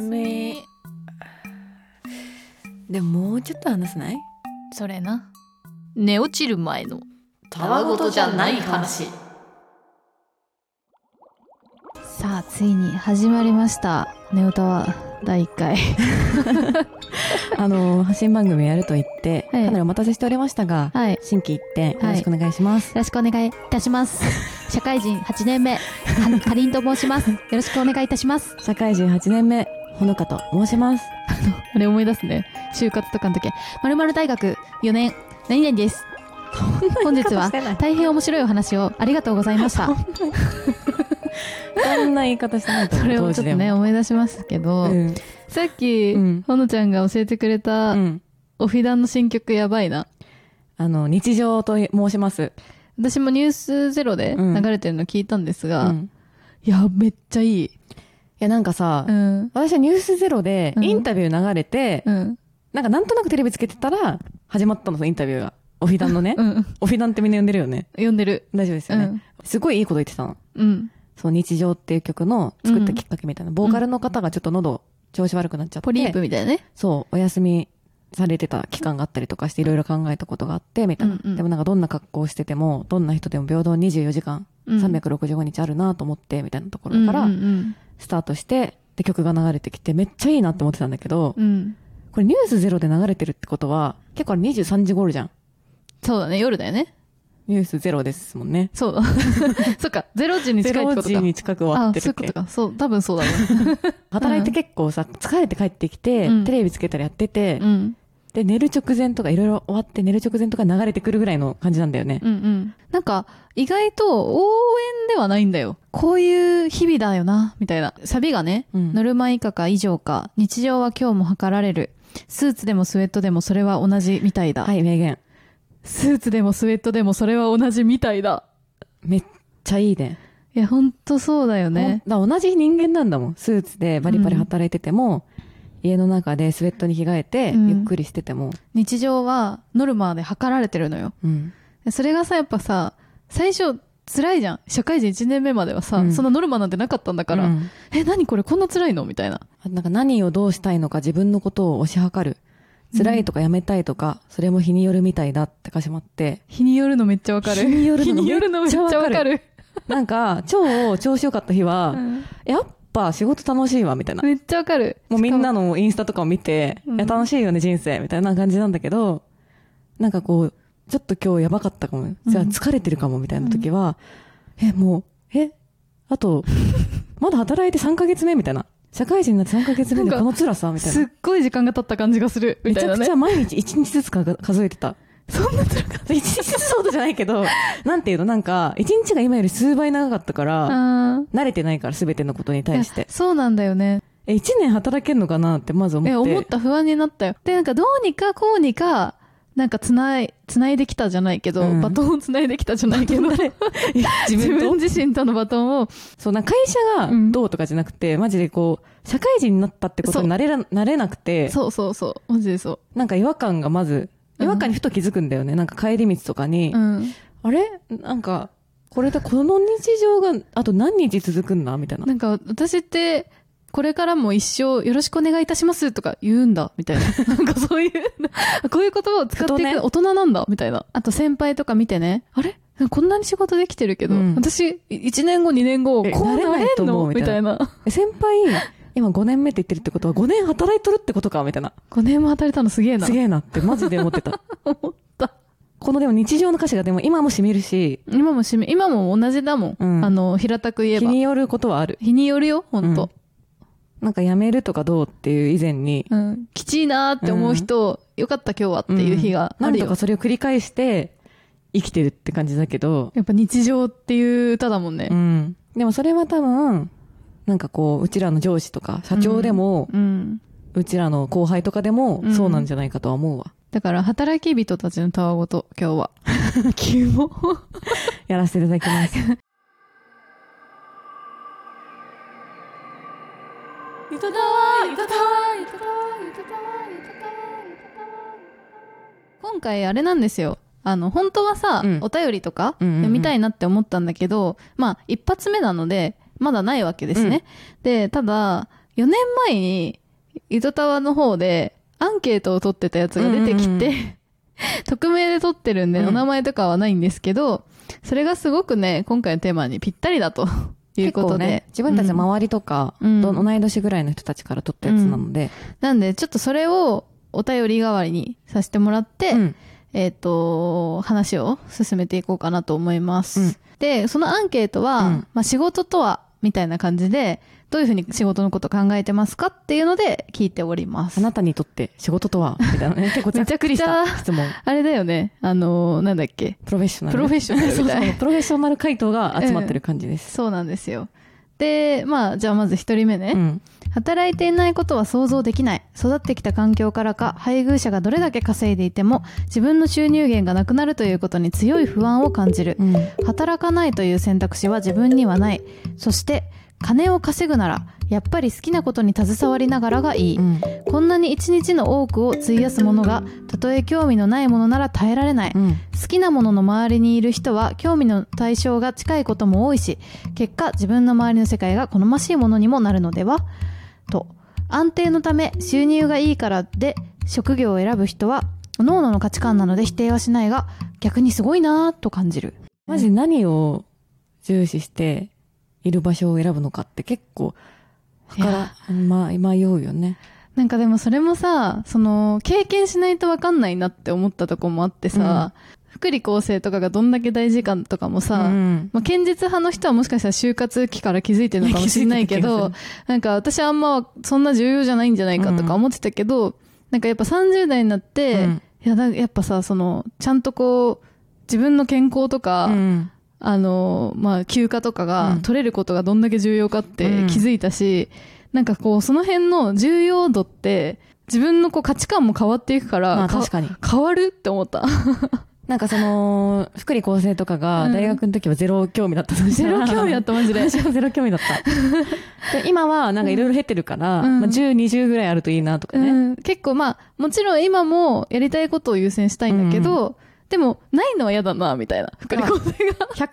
すみでももうちょっと話せない？それな。寝落ちる前のたわごとじゃない話。さあついに始まりました。寝歌は第1回。あの発信番組やると言って、はい。かなりお待たせしておりましたが、はい。よ新規一点よろしくお願いします、ろしくお願いいたします。社会人8年目かかりんと申します。よろしくお願いいたします。社会人8年目ほのかと申します。あれ思い出すね。就活とかの時。まるまる大学4年。何々です。本日は大変面白いお話をありがとうございました。そんな言い方してないと思 そうれをちょっとね思い出しますけど、うん。さっき、うん。ほのちゃんが教えてくれた、うん。オフィダンの新曲やばいな。あの日常と申します、私もニュースゼロでうん流れてるの聞いたんですが、うん。いやめっちゃいいいやなんかさ、うん。私はニュースゼロでうん。インタビュー流れて、うん。なんかなんとなくテレビつけてたら始まったのそのインタビューが。オフィダンのね、うん。オフィダンってみんな呼んでるよね。読んでる。大丈夫ですよね、うん。すごいいいこと言ってたの。うん。その日常っていう曲の作ったきっかけみたいな、ボーカルの方がちょっと喉調子悪くなっちゃって、ポリープみたいなね。そう、お休みされてた期間があったりとかしていろいろ考えたことがあって、みたいな。うんうん。でもなんかどんな格好をしてても、どんな人でも平等24時間、うん。365日あるなと思って、みたいなところからうんうんスタートして、で曲が流れてきてめっちゃいいなって思ってたんだけど、うん。うんこれニュースゼロで流れてるってことは、結構あれ23時頃じゃん。そうだね。夜だよね。ニュースゼロですもんね。そう。だ そっか。ゼロ時にゼロ近いってことか。時に近く終わってるっけあそういうことか。そう多分そうだね。働いて結構さ、疲れて帰ってきて、うん。テレビつけたらやってて、うん。で、寝る直前とかいろいろ終わって寝る直前とか流れてくるぐらいの感じなんだよね。うんうん。なんか意外と応援ではないんだよこういう日々だよなみたいなサビがね、うんノルマ以下か以上か日常は今日も測られるスーツでもスウェットでもそれは同じみたいだ、はい、名言。スーツでもスウェットでもそれは同じみたいだめっちゃいいね。いやほんとそうだよねだから同じ人間なんだもん。スーツでバリバリ働いてても、家の中でスウェットに着替えて、うんゆっくりしてても。日常はノルマで測られてるのようん。でそれがさやっぱさ最初辛いじゃん。社会人1年目まではさ、うん。そんなノルマなんてなかったんだから、うん。え何これ？こんな辛いの？みたいな。なんか何をどうしたいのか自分のことを推し量る。辛いとかやめたいとか、それも日によるみたいだって歌詞もあって、日によるのめっちゃわかる。日によるのめっちゃわかる。なんか、超調子良かった日は、うん。やっぱ仕事楽しいわ、みたいな。めっちゃわかる。もうみんなののインスタとかを見て、うん。いや、楽しいよね、人生、みたいな感じなんだけど、なんかこう、ちょっと今日やばかったかも。じゃあ疲れてるかも、みたいな時は、え、もう、え、あと、まだ働いて3ヶ月目みたいな。社会人になって3ヶ月目でこの辛さみたいすっな。ごい時間が経った感じがするみたいなねめちゃくちゃ毎日1日ずつか数えてた。そんな辛かっ1日ずつそうじゃないけど、なんていうの、なんか、1日が今より数倍長かったから、慣れてないから、すべてのことにー対して。そうなんだよねえ、1年働けんのかなってまず思って。え思った不安になったよでなんかどうにかこうにかなんかつないつないできたじゃないけど、うん。バトンをつないできたじゃないけど。自自分自身とのバトンを。そう、なんか会社がうん。どうとかじゃなくて、マジでこう、社会人になったってことになれら、なれなくて、そうそうそう。マジでそなんか違和感がまず、うん。違和感にふと気づくんだよね。なんか帰り道とかに、ううん。あれ？なんか、これでこの日常があと何日続くんだ？みたいな。なんか私ってこれからも一生よろしくお願いいたしますとか言うんだみたいな。なんかそういうこういう言葉を使っていく大人なんだみたいな。あと先輩とか見てね。あれ？こんなに仕事できてるけど、うん。私1年後2年後こえうななれないうみたいな。え先輩、今5年目って言ってるってことは5年働いとるってことかみたいな。5年も働いたのすげえな。すげえなってマジで思ってた。思った。このでも日常の歌詞がでも今も染みるし、今もしめ今も同じだもん、うん。あの平たく言えば。日によることはある。日によるよ本当なんか辞めるとかどうっていう以前に、うん。きちいなーって思う人、よかった今日はっていう日があるよ、なんとかそれを繰り返して生きてるって感じだけど、やっぱ日常っていう歌だもんね。うん。でもそれは多分、なんかこう、うちらの上司とか、社長でも、うん。うちらの後輩とかでもう、ん。そうなんじゃないかとは思うわ。だから働き人たちのたわごと今日は。キモ やらせていただきます。いただーいただーいただーいただーいただーいただー今回あれなんですよあの本当はさ、うんお便りとか読みたいなって思ったんだけど、まあ一発目なのでまだないわけですね、でただ4年前に、糸タワーの方で、アンケートを取ってたやつが出てきて、うんうんう匿名で取ってるんで、お名前とかはないんですけど、それがすごくね、今回のテーマにぴったりだということで。ね、自分たちの周りとか、うん。ど同い年ぐらいの人たちから撮ったやつなので、なんで、ちょっとそれをお便り代わりにさせてもらって、うん。えっ、と、話を進めていこうかなと思います。うん。で、そのアンケートは、うん。まあ仕事とは、みたいな感じで、どういうふうに仕事のこと考えてますかっていうので聞いておりますあ。なたにとって仕事とは？みたいなね、結構ざっくりした質問。あれだよね。あのーなんだっけ。プロフェッショナル。プロフェッショナルそうそうプロフェッショナル回答が集まってる感じです。そうなんですよ。で、まあ、じゃあまず一人目ね。うん。働いていないことは想像できない。育ってきた環境からか、配偶者がどれだけ稼いでいても、自分の収入源がなくなるということに強い不安を感じる。うん。働かないという選択肢は自分にはない。そして、金を稼ぐなら、やっぱり好きなことに携わりながらがいい。うん。こんなに一日の多くを費やすものが、たとえ興味のないものなら耐えられない。うん。好きなものの周りにいる人は興味の対象が近いことも多いし、結果自分の周りの世界が好ましいものにもなるのでは？と。安定のため収入がいいからで職業を選ぶ人は、各々の価値観なので否定はしないが、逆にすごいなぁと感じる。マジ何を重視している場所を選ぶのかって結構、から、まあ、迷うよね。なんかでもそれもさ、その、経験しないとわかんないなって思ったとこもあってさ、福利厚生とかがどんだけ大事かとかもさ、うん。まあ、堅実派の人はもしかしたら就活期から気づいてるのかもしれないけどなんか私はあんまそんな重要じゃないんじゃないかとか思ってたけど、なんかやっぱ30代になって、うんいやだやっぱさ、その、ちゃんとこう、自分の健康とか、うん。あの、まあ、休暇とかがうん取れることがどんだけ重要かって気づいたし、なんかこう、その辺の重要度って、自分のこう価値観も変わっていくから、かまあ確かに。変わるって思った。なんかその、福利厚生とかがうん大学の時はゼロ興味だったとしたゼらロ興味だった、マジで。私はゼロ興味だった。で今はなんかいろいろ減ってるから、うんまあ、10、20ぐらいあるといいなとかね。うん、結構まあ、もちろん今もやりたいことを優先したいんだけど、でも、ないのは嫌だな、みたいな。福利厚生が。100、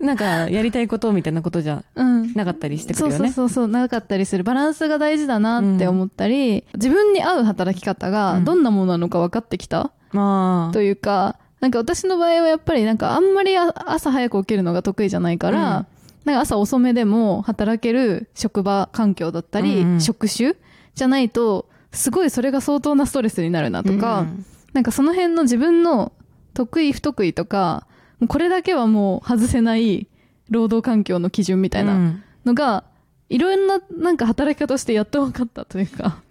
なんかやりたいことみたいなことじゃうん。なかったりしてくそうるよね。そうそうそう、長かったりする。バランスが大事だなって思ったり、自分に合う働き方がどんなものなのか分かってきた、まあ。というか、なんか私の場合はやっぱりなんかあんまりあ朝早く起きるのが得意じゃないから、なんか朝遅めでも働ける職場環境だったり、うんうん職種じゃないと、すごいそれが相当なストレスになるなとか、うんなんかその辺の自分の得意不得意とか、これだけはもう外せない労働環境の基準みたいなうんのが、いろんななんか働き方としてやっと分かったというか。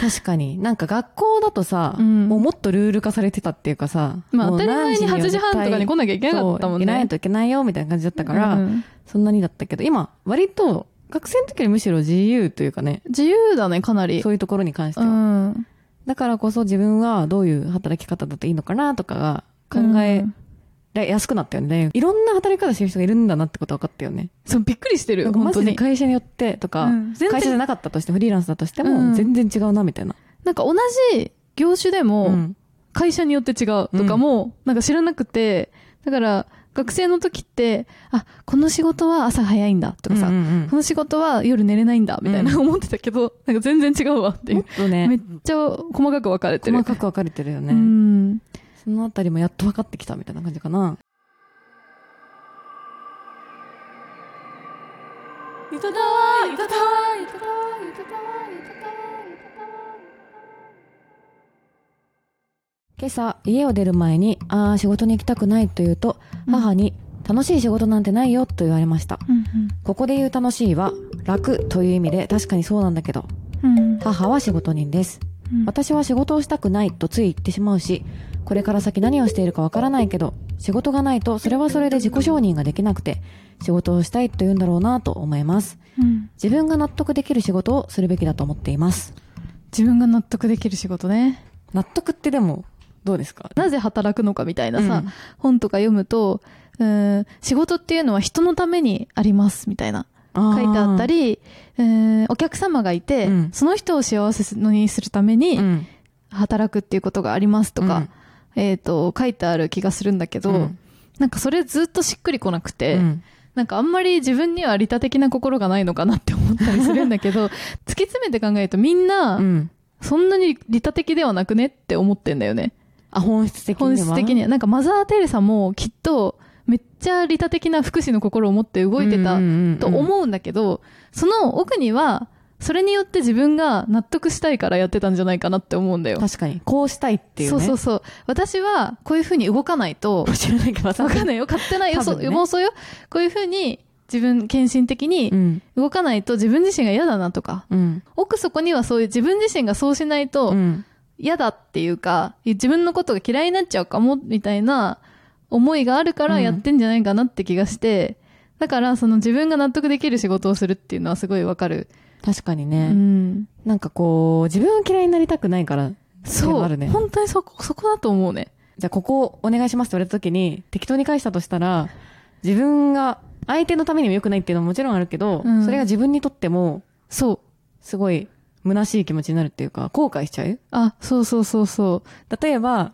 確かに。なんか学校だとさ、うんもうもっとルール化されてたっていうかさ。まあ当たり前に8何は時半とかに来なきゃいけなかったもんね。いないといけないよみたいな感じだったから、うんそんなにだったけど、今、割と学生の時よりむしろ自由というかね、自由だね、かなり。そういうところに関してうは。ん。だからこそ自分はどういう働き方だといいのかなとかが考えうんらやすくなったよね。いろんな働き方してる人がいるんだなってこと分かったよね。そう、びっくりしてる。本当に。会社によってとか、うん会社じゃなかったとしてフリーランスだとしてうんも全然違うなみたいな。なんか同じ業種でも、うん会社によって違うとかも、なんか知らなくて、だから、学生の時って、あ、この仕事は朝早いんだとかさ、うんうんうんこの仕事は夜寝れないんだみたいなうん思ってたけど、なんか全然違うわっていうもっ。とめねっ、ちゃ細かく分かれてる。細かく分かれてるよね。そのあたりもやっと分かってきたみたいな感じかな。いただーいただーいただーいただーいただーいただ今朝、家を出る前に、ああ、仕事に行きたくないと言うと、母に、楽しい仕事なんてないよと言われました。ここで言う楽しいは、楽という意味で確かにそうなんだけど、母は仕事人です。私は仕事をしたくないとつい言ってしまうし、これから先何をしているかわからないけど、仕事がないとそれはそれで自己承認ができなくて、仕事をしたいと言うんだろうなと思います。うん。自分が納得できる仕事をするべきだと思っています。自分が納得できる仕事ね。納得ってでも、どうですか？なぜ働くのかみたいなさ、うん。本とか読むと、うん仕事っていうのは人のためにありますみたいな書いてあったり、お客様がいて、うん。その人を幸せにするためにうん。働くっていうことがありますとか、えっ、と、書いてある気がするんだけど、うんなんかそれずっとしっくりこなくて、うんなんかあんまり自分には利他的な心がないのかなって思ったりするんだけど、突き詰めて考えるとみんな、うん。そんなに利他的ではなくねって思ってんだよね。あ、本質的には。本質的には。なんかマザー・テレサもきっとめっちゃ利他的な福祉の心を持って動いてたと思うんだけど、その奥には、それによって自分が納得したいからやってたんじゃないかなって思うんだよ。確かに。こうしたいっていうね。そうそうそう。私はこういう風に動かないと、知らないけどさ。わかんないよ。勝手な予想、ね妄想よ。こういう風に自分、献身的うにん。動かないと自分自身が嫌だなとか、うん。奥底にはそういう自分自身がそうしないとうん。嫌だっていうか、自分のことが嫌いになっちゃうかも、みたいな思いがあるからやってんじゃないかなって気がして、だからその自分が納得できる仕事をするっていうのはすごいわかる。う確かにね。ん。なんかこう、自分は嫌いになりたくないから、そう。あるね。本当にそこ、そこだと思うね。じゃあここお願いしますって言われた時に、適当に返したとしたら、自分が相手のためにも良くないっていうのももちろんあるけど、うんそれが自分にとっても、そう。すごい、虚しい気持ちになるっていうか、後悔しちゃう？あ、そうそうそうそ例えば、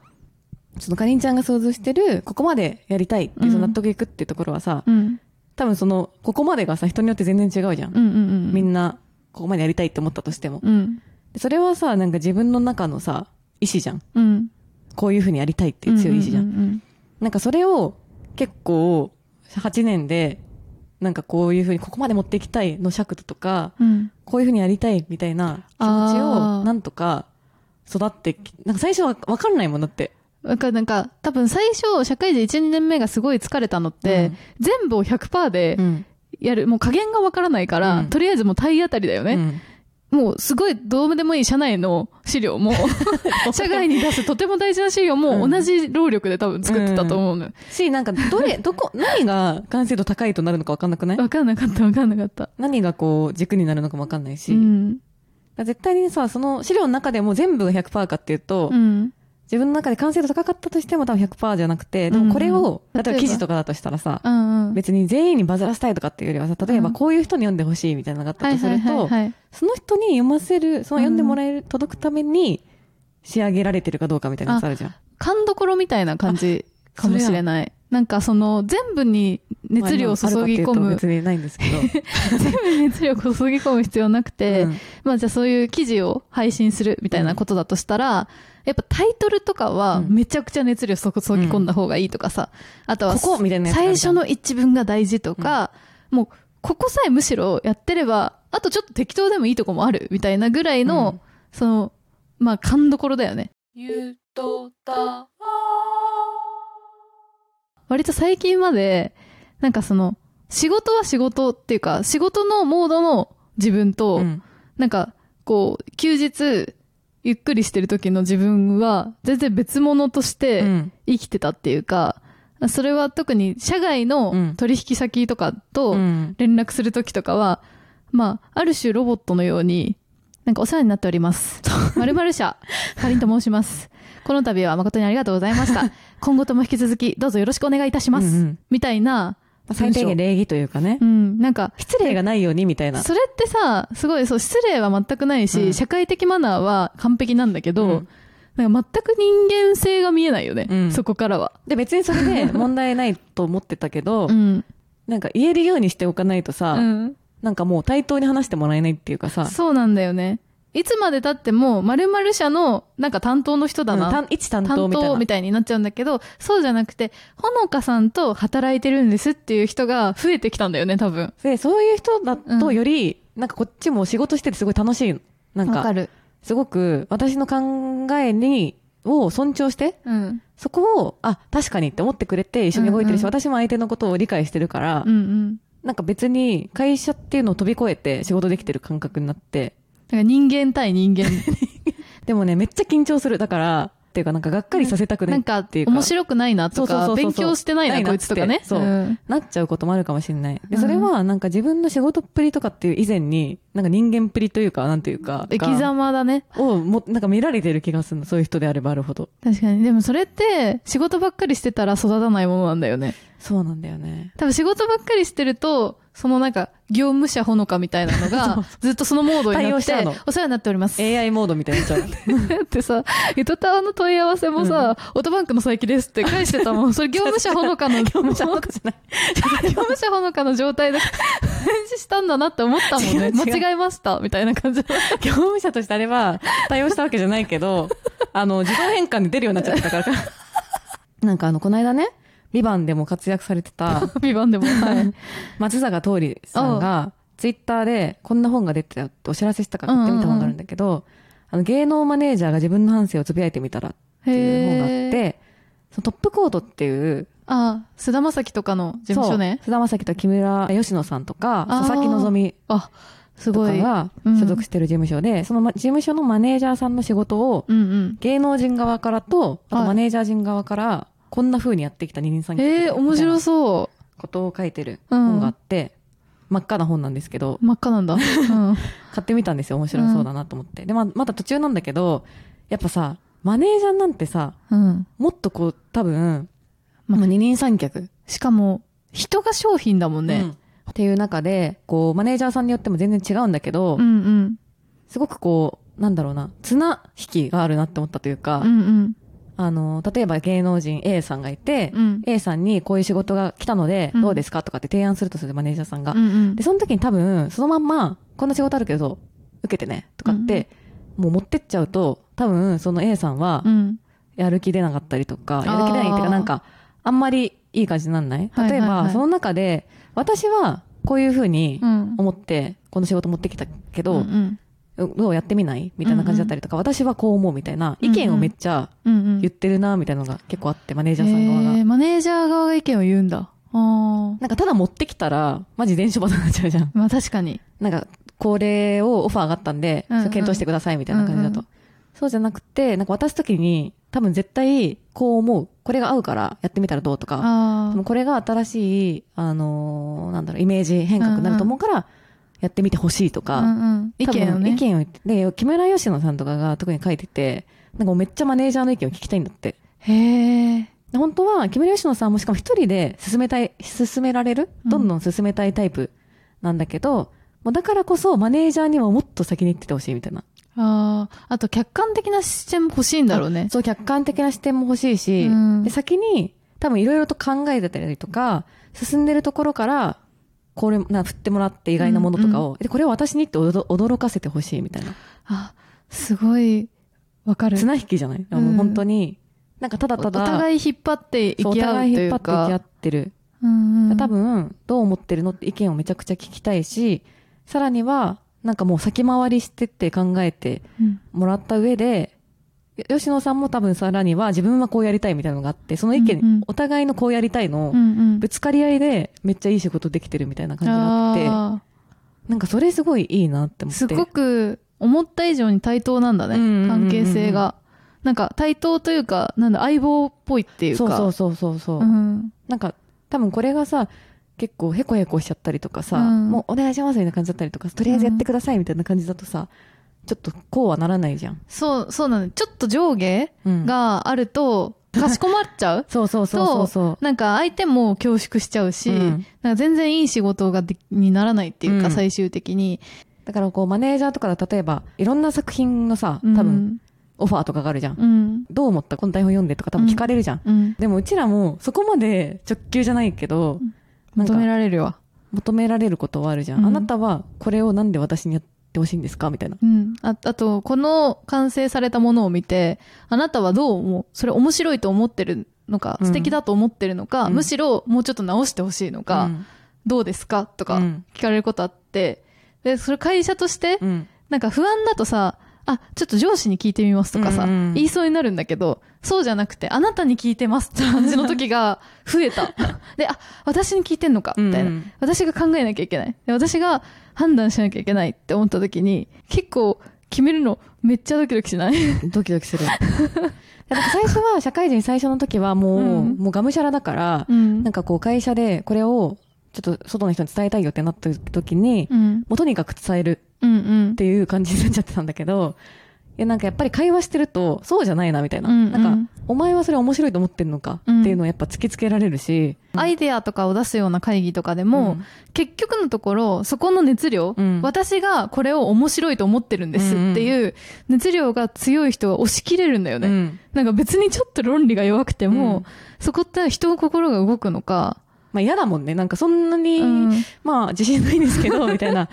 そのかりんちゃんが想像してる、ここまでやりたいっていう、そのうん納得いくっていうところはさ、う。うん。多分その、ここまでがさ、人によって全然違うじゃん。うんうんうん。みんな、ここまでやりたいって思ったとしても。うん。でそれはさ、なんか自分の中のさ、意志じゃん。うん。こういう風にやりたいっていう強い意志じゃん。うんうんなんかそれを、結構、8年で、なんかこういう風にここまで持っていきたいの尺度とか、うん。うんこういう風にやりたいみたいな気持ちを、なんとか育ってき、なんか最初はわかんないもんだって。なんか、なんか、多分最初、社会人1、2年目がすごい疲れたのって、うん全部を100%でうん。やる、もう加減がわからないから、うんとりあえずもう体当たりだよね。うんもうすごいどうでもいい社内の資料も、社外に出すとても大事な資料もうん同じ労力で多分作ってたと思うのよ。し、なんか、どれ、どこ、何が完成度高いとなるのかわかんなくない？わかんなかったわかんなかった。何がこう、軸になるのかもわかんないし。絶対にさ、その資料の中でも全部が100%かっていうと、うん。自分の中で完成度高かったとしても多分100%じゃなくて、でもこれを、うん例えば記事とかだとしたらさ、うんうん。別に全員にバズらせたいとかっていうよりはさ、例えばこういう人に読んでほしいみたいなのがあったとすると、はい。その人に読ませる、その読んでもらえる、届くために仕上げられてるかどうかみたいなやつあるじゃん。勘どころみたいな感じかもしれない。なんかその、全部に熱量を注ぎ込む、別にないんですけど。全部に熱量を注ぎ込む必要なくて、うんまあじゃあそういう記事を配信するみたいなことだとしたら、やっぱタイトルとかはうん。めちゃくちゃ熱量そこ注ぎ込んだ方がいいとかさ、あとはここみたいなやつあ最初の一文が大事とか、もうここさえむしろやってれば、あとちょっと適当でもいいとこもあるみたいなぐらいの、うん。その、まあ勘どころだよね。ゆとた割と最近まで、なんかその、仕事は仕事っていうか、仕事のモードの自分と、うん。なんか、こう、休日、ゆっくりしてる時の自分は、全然別物としうてん生きてたっていうか、それは特に社外うのん取引先とかとうん連絡する時とかは、まあ、ある種ロボットのように、なんかお世話になっております。〇〇社、かりんと申します。この度は誠にありがとうございました。今後とも引き続き、どうぞよろしくお願いいたします。うんうんみたいな、最低限礼儀というかねう。ん、なんか、失礼がないようにみたいな。それってさ、すごい、そう、失礼は全くないし、うん社会的マナーは完璧なんだけど、うんなんか全く人間性が見えないよね、うんそこからは。で、別にそれで 問題ないと思ってたけど、うん。なんか言えるようにしておかないとさ、うん。なんかもう対等に話してもらえないっていうかさ、そうなんだよね。いつまで経っても、〇〇社の、なんか担当の人だな。うん担一担担当みたいな。当みたいになっちゃうんだけど、そうじゃなくて、ほのかさんと働いてるんですっていう人が増えてきたんだよね、多分。で、そういう人だとうんより、なんかこっちも仕事しててすごい楽しい。なんか、わかる。すごく私の考えに、を尊重して、うん。そこを、あ、確かにって思ってくれて一緒に動いてるし、うんうん私も相手のことを理解してるから、うんうん。なんか別に会社っていうのを飛び越えて仕事できてる感覚になって、だから人間対人間。でもね、めっちゃ緊張する。だから、っていうかなんかがっかりさせたくなないんかっていうか。面白くないなとか、勉強してないな、こいつとかね。そうんなっちゃうこともあるかもしれない。で、それはなんか自分の仕事っぷりとかっていう以前に、なんか人間っぷりというか、なんていうか、生き様だね。をも、なんか見られてる気がするの。そういう人であればあるほど。確かに。でもそれって、仕事ばっかりしてたら育たないものなんだよね。そうなんだよね。多分仕事ばっかりしてると、そのなんか、業務者ほのかみたいなのが、ずっとそのモードになってお世話になっております。AI モードみたいになっちゃう。ってさ、ゆとたわの問い合わせもさ、オートバンクの佐伯ですって返してたもん。それ業務者ほのかの、業務じゃない。者ほのかの状態で返事したんだなって思ったもんね。間違えました、みたいな感じで。業務者としてあれば対応したわけじゃないけど、あの、自動変換で出るようになっちゃったから。なんかあの、この間ね、ビバンでも活躍されてた、ビバンでも。はい。松坂桃李さんが、ツイッターでこんな本が出てたよってお知らせしたから買ってみた本があるんだけど、あの、芸能マネージャーが自分の半生をつぶやいてみたらっていう本があって、そのトップコードっていう、ああ、菅田将暉とかの事務所ね。菅田将暉と木村佳乃さんとか、佐々木希あ、すごい。とかがうん所属してる事務所で、そのま事務所のマネージャーさんの仕事を、うんうん。芸能人側からと、あはいとマネージャー人側から、こんな風にやってきた二人三脚ええ面白う。そう。ことを書いてる本があって、真っ赤な本なんですけど、真っ赤なんだ。うん。買ってみたんですよ。面白そうだなと思って。で、まあ、まだ途中なんだけど、やっぱさ、マネージャーなんてさ、うん。もっとこう、多分、まあ二人三脚。しかも、人が商品だもんね。うんっていう中で、こう、マネージャーさんによっても全然違うんだけど、うんうん。すごくこう、なんだろうな、綱引きがあるなって思ったというか、うんうん。あの、例えば芸能人 A さんがいて、うん。A さんにこういう仕事が来たので、うん。どうですかとかって提案するとするマネージャーさんが。うんうん。で、その時に多分、そのまんま、こんな仕事あるけど、受けてね、とかって、もう持ってっちゃうと、多分、その A さんはう、ん。やる気出なかったりとか、ー。やる気出ないっていうか、なんか、あんまりいい感じになんない？例えば、その中で、私は、こういうふうにうん。思って、この仕事持ってきたけど、うんどうやってみない？みたいな感じだったりとか、私はこう思うみたいな、意見をめっちゃうん。うんうん。言ってるな、みたいなのが結構あって、マネージャーさん側が。えーマネージャー側が意見を言うんだ。なんかただ持ってきたら、マジ電書バトになっちゃうじゃん。まあ確かに。なんか、これをオファーがあったんで、うんうん検討してくださいみたいな感じだと。うんそうじゃなくて、なんか渡すときに、多分絶対、こう思う。これが合うからやってみたらどうとか。これが新しい、あのーなんだろう、イメージ変革になると思うから、やってみてほしいとか。うんうん。意見をね。意見を言って、で、木村佳乃さんとかが特に書いてて、なんかめっちゃマネージャーの意見を聞きたいんだって。へえ。で本当は、木村佳乃さんもしかも一人で進めたい、進められる？うんどんどん進めたいタイプなんだけど、もうだからこそマネージャーにももっと先に行っててほしいみたいな。ああ。あと客観的な視点も欲しいんだろうね。そう、客観的な視点も欲しいし、うんで先に多分いろいろと考えてたりとか、進んでるところから、これ、な、振ってもらって意外なものとかを、で、これを私にって驚驚かせてほしいみたいな。あ、すごい、わかる。綱引きじゃない、もう本当に、なんかただただ、お互い引っ張っていき合うと互い引っいう張っていき合かっ。てる。うんうん多分、どう思ってるのって意見をめちゃくちゃ聞きたいし、さらには、なんかもう先回りしてって考えてうんもらった上で、よ吉野さんも多分さらには自分はこうやりたいみたいなのがあって、その意見、うんうんお互いのこうやりたいの。ぶつかり合いでめっちゃいい仕事できてるみたいな感じがあって、あなんかそれすごいいいなって思って。ーすごく思った以上に対等なんだね、うんうんうんうん関係性が。なんか対等というか、なんだ、相棒っぽいっていうか。そうそうそうそうそう。うん。なんか、多分これがさ、結構ヘコヘコしちゃったりとかさ、うんもうお願いしますみたいな感じだったりとか、とりあえずやってくださいみたいな感じだとさ、ちょっとこうはならないじゃん。そう、そうなの。ちょっと上下うん、があると、かしこまっちゃう？そうそうそうそうそう。なんか相手も恐縮しちゃうし、うんなんか全然いい仕事がでにならないっていうか、うん最終的に。だからこうマネージャーとかだ例えば、いろんな作品のさ、多分、オファーとかがあるじゃん。うん。うん。どう思った？この台本読んでとか多分聞かれるじゃん。うん。でもうちらもそこまで直球じゃないけど、なんか求められるわ。求められることはあるじゃん。うんあなたはこれをなんで私にやってほしいんですか？みたいな。うん。あ、あと、この完成されたものを見て、あなたはどう思う？それ面白いと思ってるのか、うん素敵だと思ってるのか、うんむしろもうちょっと直してほしいのか、うんどうですか？とかうん聞かれることあって、で、それ会社として、うん。なんか不安だとさ、あ、ちょっと上司に聞いてみますとかさ、うんうん言いそうになるんだけど、そうじゃなくて、あなたに聞いてますって感じの時が 増えた。で、あ、私に聞いてんのかみたいな、うんうん私が考えなきゃいけない。で私が判断しなきゃいけないって思った時に、結構決めるのめっちゃドキドキしない？ドキドキする。やっぱ最初は、社会人最初の時はもう、うんもうがむしゃらだから、うんなんかこう会社でこれをちょっと外の人に伝えたいよってなった時に、うん。もうとにかく伝えるっ。ていう感じになっちゃってたんだけど、や、なんかやっぱり会話してると、そうじゃないな、みたいな。うんうん。なんか、お前はそれ面白いと思ってんのかうん。っていうのをやっぱ突きつけられるし。アイデアとかを出すような会議とかでも、うん。結局のところ、そこの熱量、うん。私がこれを面白いと思ってるんですっていう熱量が強い人が押し切れるんだよね。うん。なんか別にちょっと論理が弱くても、うん。そこって人の心が動くのか、まあ嫌だもんね。なんかそんなに、うん。まあ自信ないんですけど、みたいな。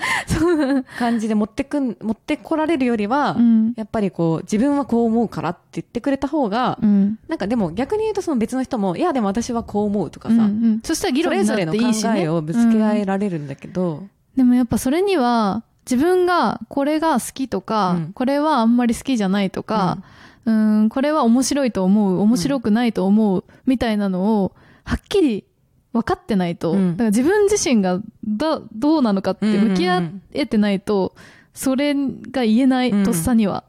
感じで持ってくん、持ってこられるよりは、うん。やっぱりこう、自分はこう思うからって言ってくれた方が、うん。なんかでも逆に言うとその別の人も、いやでも私はこう思うとかさ、うんうん。そしたら議そ論になっれぞれの考ていいし、ね、えをぶつけ合えうんられるんだけど、でもやっぱそれには、自分がこれが好きとか、うん。これはあんまり好きじゃないとか、うん、これは面白いと思う、面白くないと思う、みたいなのを、はっきり分かってないと、うんだから自分自身がどどうなのかって向き合えてないと、それが言えない、うんとっさには。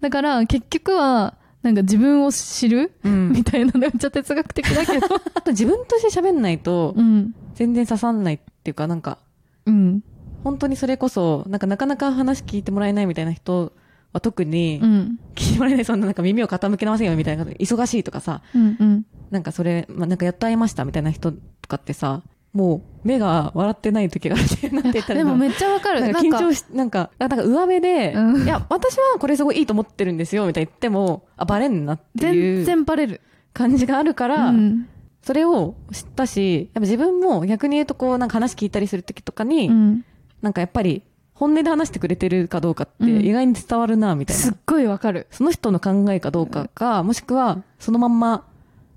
だから結局は、なんか自分を知る、うんみたいなのめっちゃ哲学的だけど。あと自分として喋んないとうん。全然刺さんないっていうか、なんか、うん。本当にそれこそ、なんかなかなか話聞いてもらえないみたいな人は特に、うん。聞いてもらえない、そんななんか耳を傾けませんよみたいな、忙しいとかさ、うん。うん。なんかそれ、まあ、なんかやっと会いましたみたいな人とかってさ、もう目が笑ってない時があるって、なんて言ったらでもめっちゃわかる。なんかか緊張し、なんか、なんか上目で、うんいや、私はこれすごいいいと思ってるんですよ、みたいな言っても、あ、バレんなってい全う然バレる。感じがあるから、うん。それを知ったし、やっぱ自分も逆に言うとこう、なんか話聞いたりする時とかに、うん。なんかやっぱり、本音で話してくれてるかどうかってうん意外に伝わるな、みたいな。すっごいわかる。その人の考えかどうかか、もしくは、そのまんま、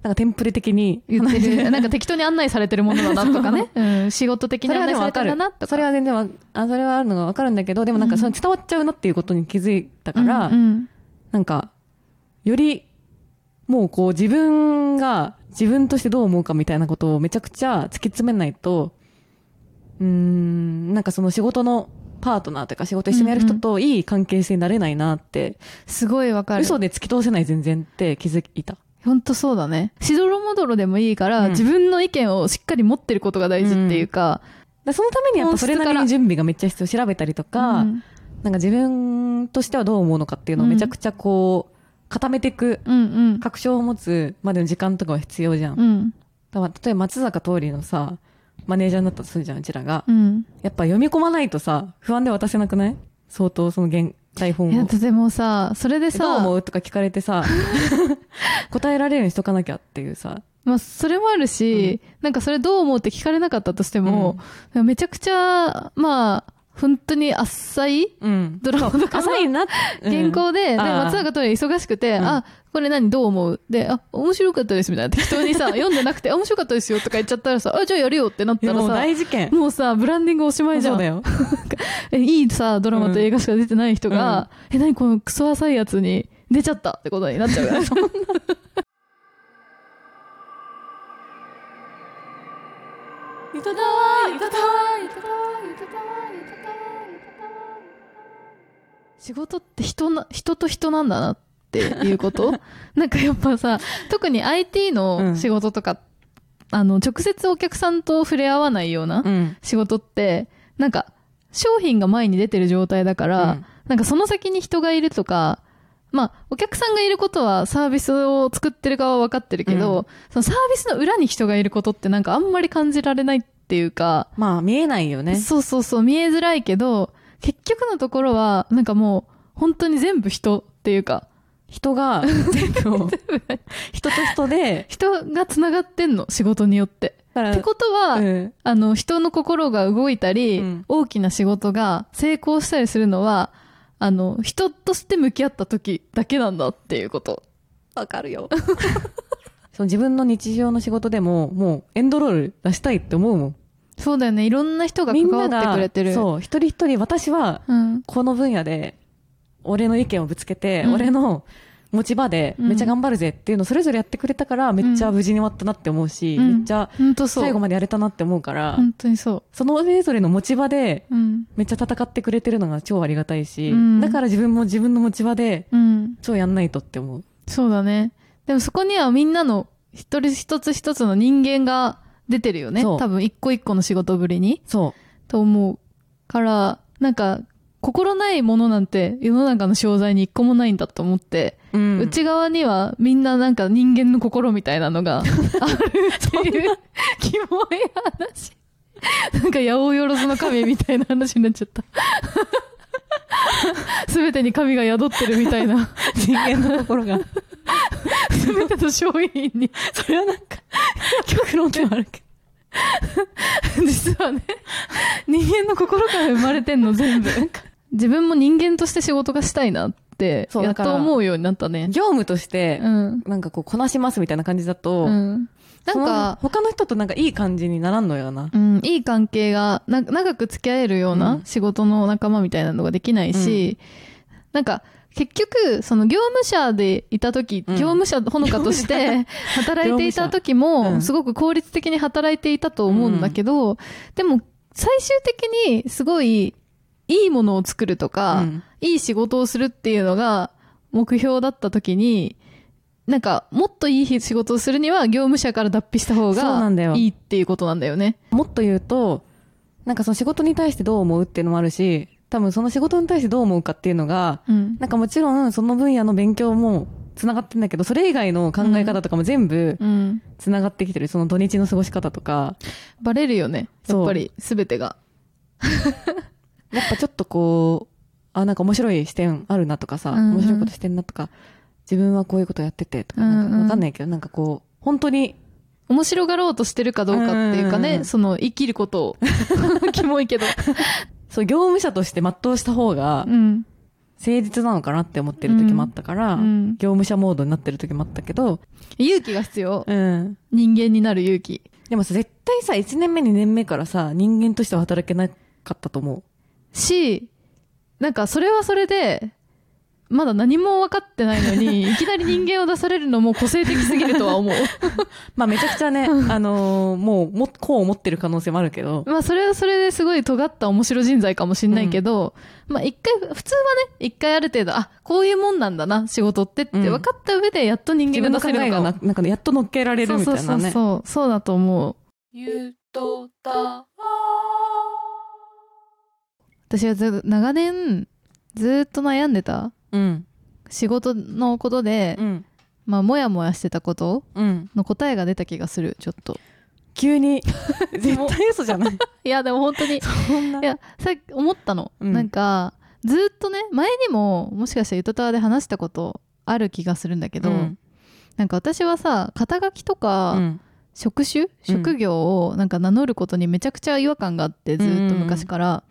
なんかテンプレ的に言ってる。なんか適当に案内されてるものだなとかね。うん。仕事的に案内されてるるんだなとか。それは全然わ、あ、それはあるのがわかるんだけど、でもなんかその伝わっちゃうなっていうことに気づいたから、うんうんなんか、より、もうこう自分が自分としてどう思うかみたいなことをめちゃくちゃ突き詰めないと、うーん、なんかその仕事のパートナーというか仕事一緒にやる人といい関係性になれないなって、すごいわかる。嘘で突き通せない全然って気づいた。ほんとそうだね。しどろもどろでもいいから、うん自分の意見をしっかり持ってることが大事っていうか、だそのためにやっぱそれなりに準備がめっちゃ必要。調べたりとか、うんなんか自分としてはどう思うのかっていうのをめちゃくちゃこう、固めていく、うんうん。確証を持つまでの時間とかは必要じゃん。うん。だから例えば松坂桃李のさ、マネージャーになったとするじゃん、うちらが。うん。やっぱ読み込まないとさ、不安で渡せなくない？相当その原台本いや、を。でもさ、それでどう思さ、う？とか聞かれてさ、答えられるようにしとかなきゃっていうさ。まあ、それもあるし、なんかそれどう思うって聞かれなかったとしても、めちゃくちゃ、まあ、本当に浅いうん。ドラマ浅いな、原稿で、で、松坂桃李忙しくて、うんあ、これ何？どう思う？で、あ、面白かったですみたいな。適当にさ、読んでなくて、あ面白かったですよとか言っちゃったらさ、あ、じゃあやるよってなったらさ、大事件。もうさ、ブランディングおしまいじゃん。そうだよ。えいいさ、ドラマと映画しか出てない人が、え、何このクソ浅いやつに出ちゃったってことになっちゃう から。いただーいただ仕事って人な、人と人なんだなっていうこと？なんかやっぱさ、特に IT の仕事とか、あの、直接お客さんと触れ合わないようなうん。仕事って、なんか、商品が前に出てる状態だから、うんなんかその先に人がいるとか、まあ、お客さんがいることはサービスを作ってる側は分かってるけど、そのサービスの裏に人がいることってなんかあんまり感じられないっていうか、まあ見えないよね。そうそうそう、見えづらいけど、結局のところは、なんかもう、本当に全部人っていうか、人が 全部を、人と人で、人が繋がってんの、仕事によって。ってことは、うんあの、人の心が動いたり、うん大きな仕事が成功したりするのは、あの、人として向き合った時だけなんだっていうこと。わかるよ。その自分の日常の仕事でも、もうエンドロール出したいって思うもん。そうだよね。いろんな人が関わってくれてる。そう、一人一人私はうん。この分野で、俺の意見をぶつけて、うん俺の持ち場でめっちゃ頑張るぜっていうのをそれぞれやってくれたから、めっちゃ無事に終わったなって思うし、うんめっちゃ。最後までやれたなって思うから、本当にそそのそれぞれの持ち場で。めっちゃ戦ってくれてるのが超ありがたいし、うんだから自分も自分の持ち場でうん。超やんないとって思う。そうだね。でもそこにはみんなの一人一つ一つの人間が出てるよね。多分一個一個の仕事ぶりに。そと思う。から、なんか、心ないものなんて世の中の商材に一個もないんだと思って、うん内側にはみんななんか人間の心みたいなのがあるっていう キモい話。なんか八百万の神みたいな話になっちゃった。すべてに神が宿ってるみたいな。人間の心が。すべての商品に。それはなんか、極論ではあるけ 実はね、人間の心から生まれてんの全部。自分も人間として仕事がしたいなって、やっと思うようになったねど。。業務としてう、ん。なんかこう、こなしますみたいな感じだと、うん。なんか、他の人となんかいい感じにならんのよな。うん、いい関係がな長く付き合えるよううなん仕事の仲間みたいなのができないし、なんか結局その業務者でいた時、うん。業務者ほのかとして働いていた時もすごく効率的に働いていたと思うんだけど、でも最終的にすごいいいものを作るとか、うん。いい仕事をするっていうのが目標だった時に、なんか、もっといい仕事をするには、業務者から脱皮した方がいいっていうことなんだよね。もっと言うと、なんかその仕事に対してどう思うっていうのもあるし、多分その仕事に対してどう思うかっていうのが、うん。なんかもちろんその分野の勉強も繋がってんだけど、それ以外の考え方とかも全部うん。繋がってきてる。その土日の過ごし方とか、バレるよね。やっぱり、すべてが。やっぱちょっとこう、あ、なんか面白い視点あるなとかさ、うんうん面白いことしてんなとか、自分はこういうことやっててとか、なんかわかんないけど、なんかこう、本当に、面白がろうとしてるかどうかっていうかね、うんうんうんその、生きることを。キモいけど。そう、業務者として全うした方がうん。誠実なのかなって思ってる時もあったから、うん業務者モードになってる時もあったけど、勇気が必要。うん。人間になる勇気。でもさ、絶対さ、1年目2年目からさ、人間としては働けなかったと思う。し、なんかそれはそれで、まだ何も分かってないのに、いきなり人間を出されるのも個性的すぎるとは思う。まあめちゃくちゃね、あのーもう、も、こう思ってる可能性もあるけど、まあそれはそれですごい尖った面白人材かもしんないけど、まあ一回、普通はね、一回ある程度、あ、こういうもんなんだな、仕事ってってうん分かった上でやっと人自間が出せるのかがな、なんかね、やっと乗っけられるみたいなね。そうそうそうそう、そうだと思う。ゆとた私はず長年ずっと悩んでたうん。仕事のことで、うん。まあモヤモヤしてたことうん。の答えが出た気がするちょっと急に、絶対嘘じゃない。いやでも本当にいそんな。やさっき思ったの、うんなんかずっとね前にももしかしたらゆとたわで話したことある気がするんだけど、うんなんか私はさ肩書きとか、うん。職種？職業をなんか名乗ることにめちゃくちゃ違和感があってずっと昔から、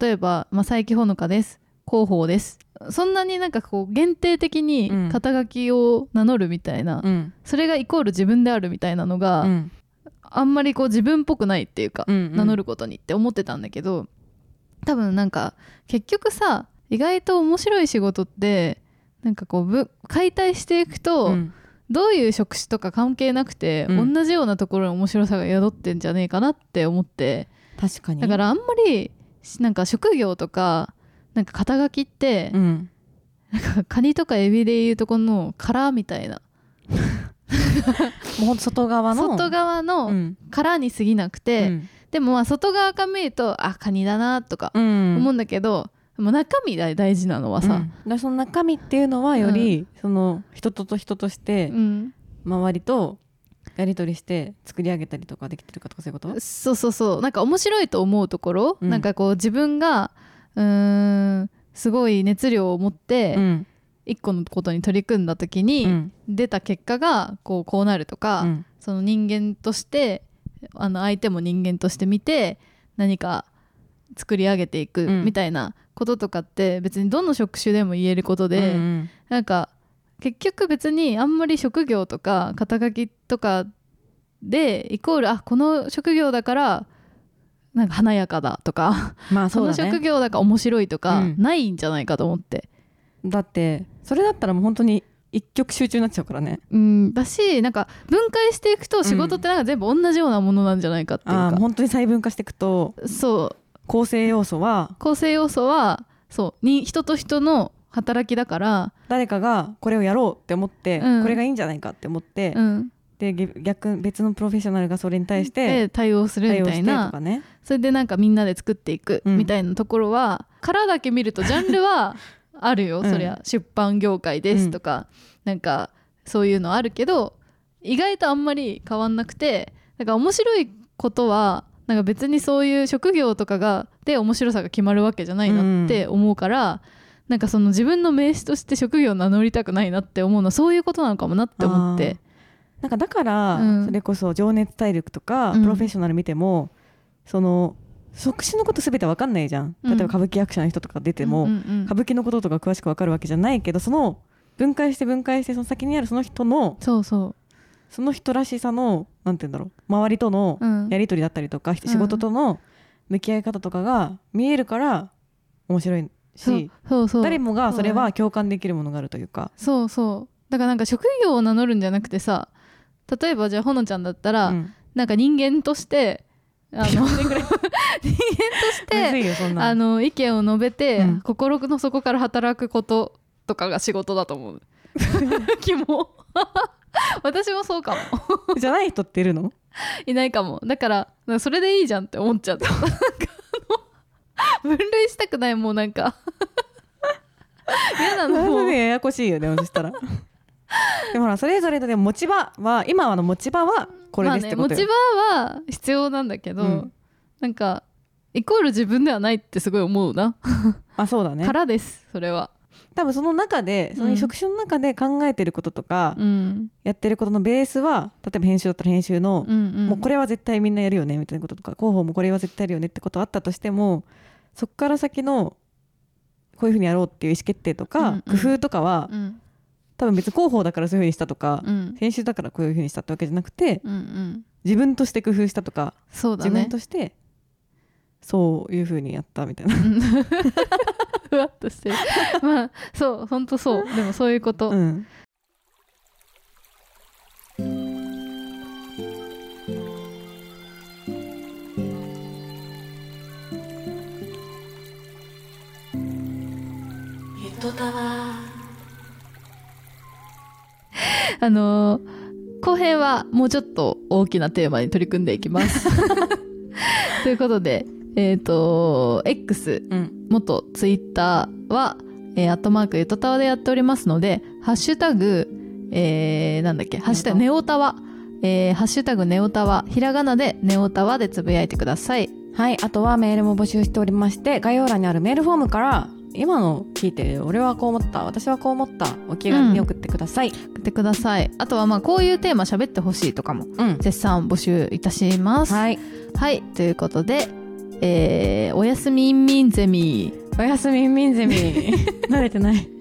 例えば、まあ、佐伯ほのかです広報ですそんなになんかこう限定的にうん肩書きを名乗るみたいな、うん。それがイコール自分であるみたいなのが、うん。あんまりこう自分っぽくないっていうか、うん名乗ることにって思ってたんだけど多分なんか結局さ意外と面白い仕事ってなんかこうぶ解体していくと、うんどういう職種とか関係なくて、うん同じようなところに面白さが宿ってんじゃねえかなって思って確かに。だからあんまりなんか職業とかなんか肩書きって、うん。なんかカニとかエビでいうとこの殻みたいな。もう外側の？外側うのん。殻に過ぎなくて、うん。でもまあ外側から見るとあカニだなとかうん。思うんだけど、もう中身が大事なのはさ、うん。その中身っていうのはより、その人とと人としてうん。周りとやり取りして作り上げたりとかできてるかとかそういうこと？そうそうそう。なんか面白いと思うところ、うん。なんかこう自分がうーんすごい熱量を持ってうん。一個のことに取り組んだ時に、うん。出た結果がこうこうなるとか、うん。その人間としてあの相手も人間として見て何か作り上げていくうん。みたいなこととかって別にどの職種でも言えることで、うんなんか結局別にあんまり職業とか肩書きとかでイコールあこの職業だからなんか華やかだとか、まあそのそうだね。職業だから面白いとか、うん。ないんじゃないかと思って。だってそれだったらもう本当に一極集中になっちゃうからね。うん、だしなんか分解していくと仕事ってなんか全部同じようなものなんじゃないかっていうか、ああ本当に細分化していくとそう。構成要素は構成要素はそうに人と人の働きだから、誰かがこれをやろうって思って、うん。これがいいんじゃないかって思って、うん、でげ逆別のプロフェッショナルがそれに対しでて対応するみたいな。ね。それでなんかみんなで作っていく。うん。みたいなところは、殻だけ見るとジャンルは あるよ、うん。そりゃ出版業界ですとか、なんかそういうのあるけど意外とあんまり変わんなくてなんか面白いことはなんか別にそういう職業とかがで面白さが決まるわけじゃないなって思うから、なんかその自分の名詞として職業を名乗りたくないなって思うのはそういうことなのかもなって思って。なんかだから、うん。それこそ情熱大陸とか、うん。プロフェッショナル見てもその職種のこと全て分かんないじゃん。例えば歌舞伎役者の人とか出ても、うんうんうん。歌舞伎のこととか詳しく分かるわけじゃないけどその分解して分解してその先にあるその人のそうそその人らしさのなんて言うんだろう周りとのう、うん、やり取りだったりとか、仕事との向き合い方とかが見えるから面白いしそうそう誰もがそれは共感できるものがあるというか、そうそう。だからなんか職業を名乗るんじゃなくてさ例えばじゃあほのちゃんだったら、うん。なんか人間としてあの 人間としてあの意見を述べて、うん。心の底から働くこととかが仕事だと思う。キモ 私もそうかも。じゃない人っているの？いないかも。だからそれでいいじゃんって思っちゃった分類したくないもうなんか。嫌なのも。うややこしいよねそしたら でもほらそれぞれのでも持ち場は今はの持ち場はこれですってことよ、まあね、持ち場は必要なんだけど、うん。なんかイコール自分ではないってすごい思うな、あそうだね。からですそれは。多分その中でその職種の中で考えてることとか、うん。やってることのベースは例えば編集だったら編集の、うんうん。もうこれは絶対みんなやるよねみたいなこととか広報もこれは絶対やるよねってことあったとしてもそこから先のこういうふうにやろうっていう意思決定とか、うんうん。工夫とかはうん多分別に広報だからそういうふうにしたとか、うん。編集だからこういうふうにしたってわけじゃなくてうんうん。自分として工夫したとか、自そうだね。分としてそういうふうにやったみたいな。うん。ふわっとしてる。まあそうほんとそう。でもそういうこと、うん。ゆとたわあのー後編はもうちょっと大きなテーマに取り組んでいきます。ということでえっ、と X うん。元ツイッターは、えー、アットマークゆとたわでやっておりますので、ハッシュタグ、えー、なんだっけ、ハッシュタグネオタワ、えー、ハッシュタグネオタワ、ひらがなでネオタワでつぶやいてください。はい、あとはメールも募集しておりまして概要欄にあるメールフォームから今の聞いて俺はこう思った私はこう思ったお気軽に送ってください、送ってください。あとはまあこういうテーマ喋ってほしいとかもうん絶賛募集いたします。はい。はいということで、えー、おやすみんみんゼミ。おやすみんみんゼミ 慣れてない